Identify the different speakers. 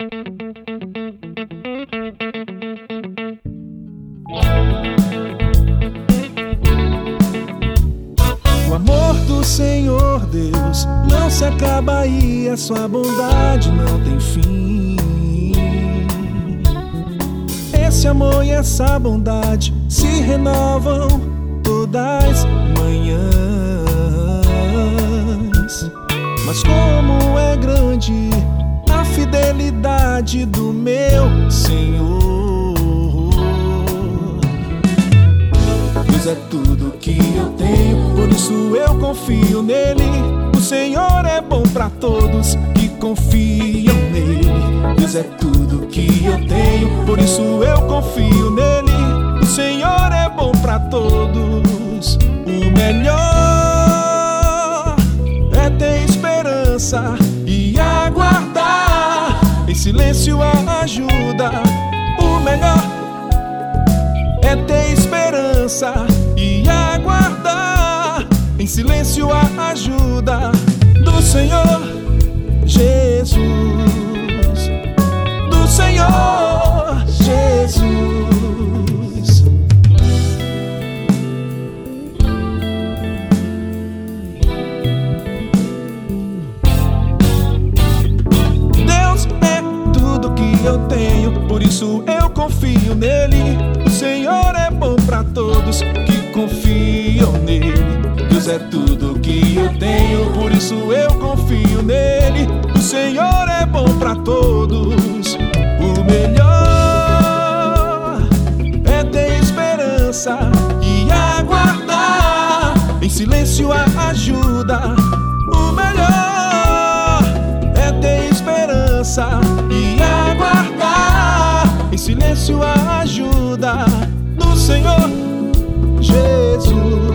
Speaker 1: O amor do Senhor Deus não se acaba e a sua bondade não tem fim. Esse amor e essa bondade se renovam todas manhãs. Fidelidade do meu Senhor. Deus é tudo que eu tenho, por isso eu confio nele. O Senhor é bom para todos que confiam nele. Deus é tudo que eu tenho, por isso eu confio nele. O Senhor é bom para todos. O melhor é ter esperança e aguardar. Em silêncio a ajuda. O melhor é ter esperança e aguardar. Em silêncio a ajuda do Senhor isso eu confio nele. O Senhor é bom para todos que confiam nele. Deus é tudo que eu tenho, por isso eu confio nele. O Senhor é bom para todos. O melhor é ter esperança e aguardar. Em silêncio a ajuda. Silêncio